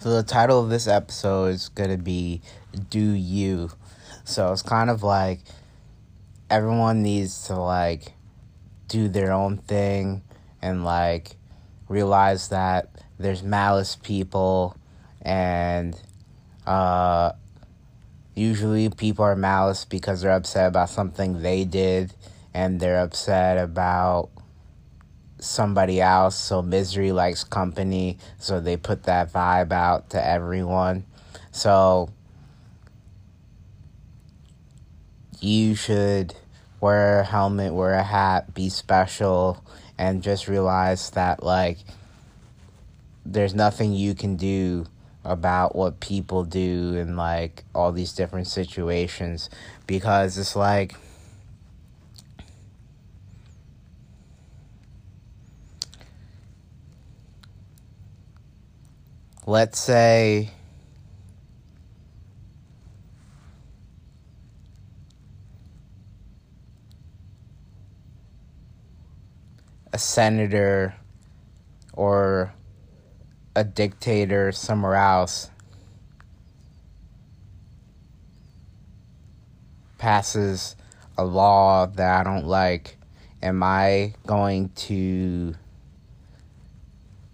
So the title of this episode is gonna be "Do You." So it's kind of like everyone needs to like do their own thing and like realize that there's malice people and uh usually people are malice because they're upset about something they did and they're upset about somebody else. So misery likes company. So they put that vibe out to everyone. So you should wear a helmet, wear a hat, be special, and just realize that, like, there's nothing you can do about what people do in like all these different situations because it's like let's say a senator or a dictator somewhere else passes a law that I don't like, am I going to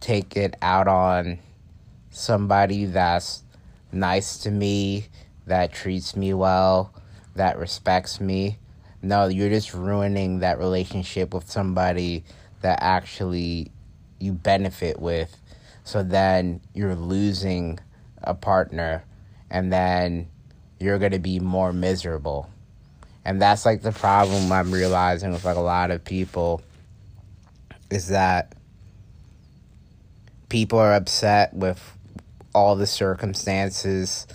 take it out on somebody that's nice to me, that treats me well, that respects me. No, you're just ruining that relationship with somebody that actually you benefit with. So then you're losing a partner and then you're going to be more miserable. And that's like the problem I'm realizing with like a lot of people is that people are upset with all the circumstances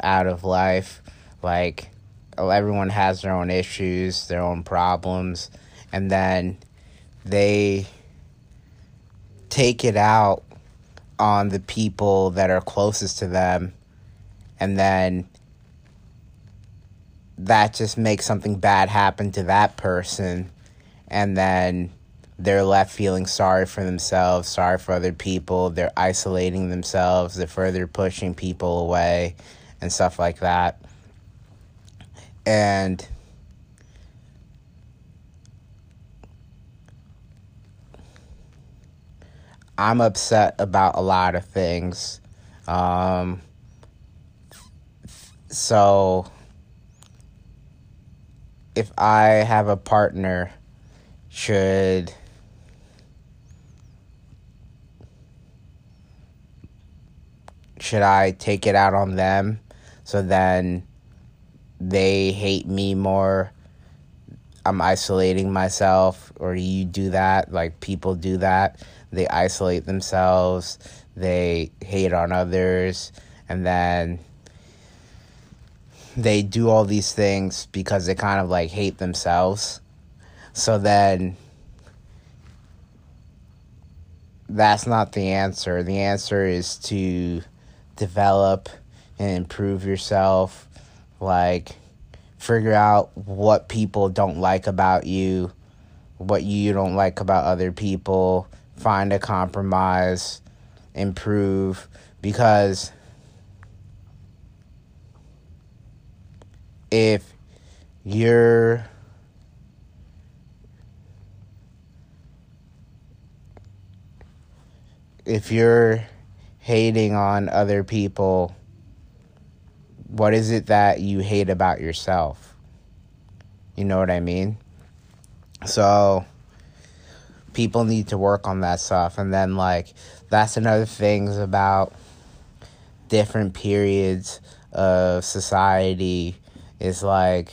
out of life. Like, oh, everyone has their own issues, their own problems, and then they take it out on the people that are closest to them, and then that just makes something bad happen to that person, and then they're left feeling sorry for themselves, sorry for other people. They're isolating themselves, they're further pushing people away, and stuff like that. And I'm upset about a lot of things. Um, so, if I have a partner, should should I take it out on them so then they hate me more? I'm isolating myself, or you do that? Like people do that. They isolate themselves, they hate on others, and then they do all these things because they kind of like hate themselves. So then that's not the answer. The answer is to develop and improve yourself. Like, figure out what people don't like about you, what you don't like about other people, find a compromise, improve. Because if you're if you're hating on other people, what is it that you hate about yourself? You know what I mean? So people need to work on that stuff and then like that's another things about different periods of society is like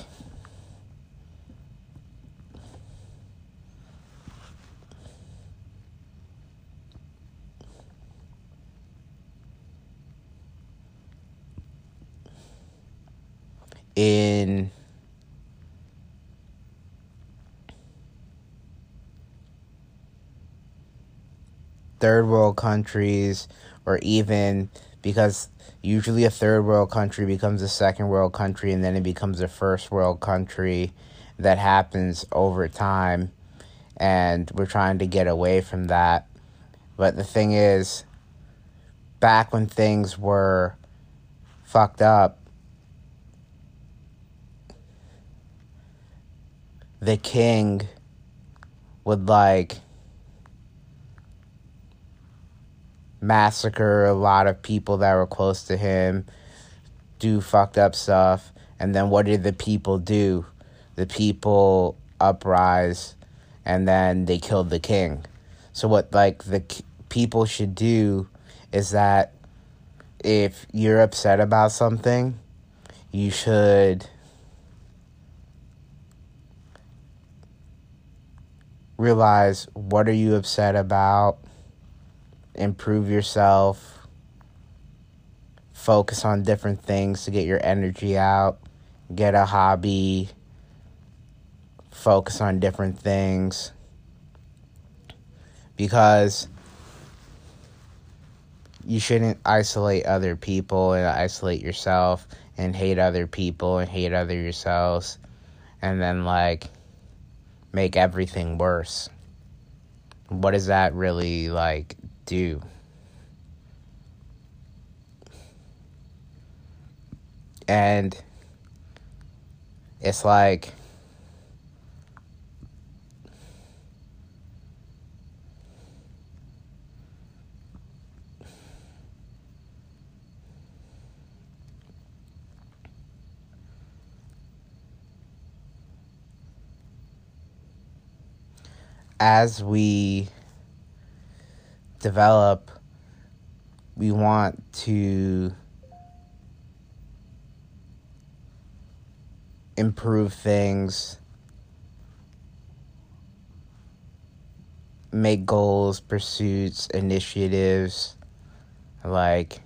in third world countries or even because usually a third world country becomes a second world country and then it becomes a first world country that happens over time. And we're trying to get away from that. But the thing is back when things were fucked up, the king would like massacre a lot of people that were close to him, do fucked up stuff, and then what did the people do? The people uprise and then they killed the king. So what like the people should do is that if you're upset about something, you should realize what are you upset about, improve yourself, focus on different things to get your energy out, get a hobby, focus on different things. Because you shouldn't isolate other people and isolate yourself and hate other people and hate other yourselves. And then like make everything worse. What does that really like do? And it's like as we develop, we want to improve things, make goals, pursuits, initiatives, like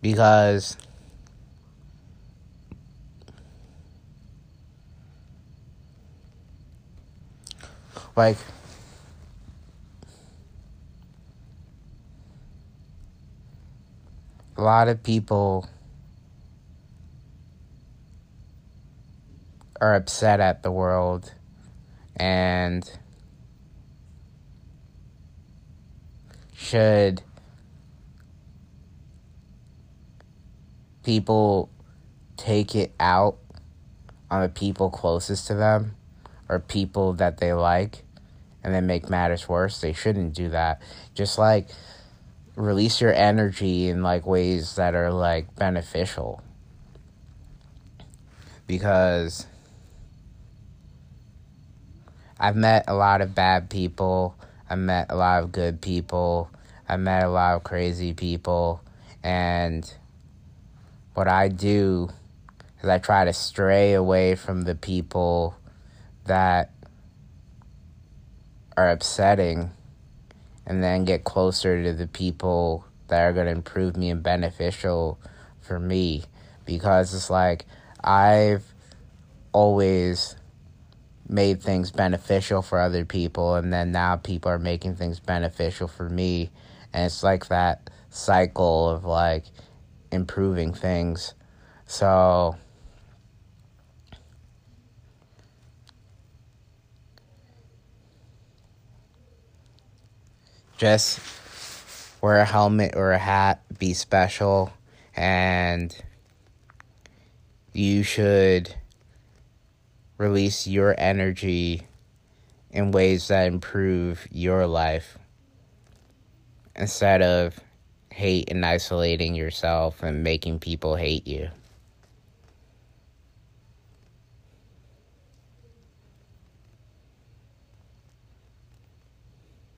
because like a lot of people are upset at the world and should people take it out on the people closest to them or people that they like and then make matters worse. They shouldn't do that. Just like release your energy in like ways that are like beneficial. Because I've met a lot of bad people. I met a lot of good people. I met a lot of crazy people and what I do is I try to stray away from the people that are upsetting and then get closer to the people that are going to improve me and beneficial for me. Because it's like I've always made things beneficial for other people and then now people are making things beneficial for me. And it's like that cycle of like improving things. So just wear a helmet or a hat, be special, and you should release your energy in ways that improve your life instead of hate and isolating yourself and making people hate you.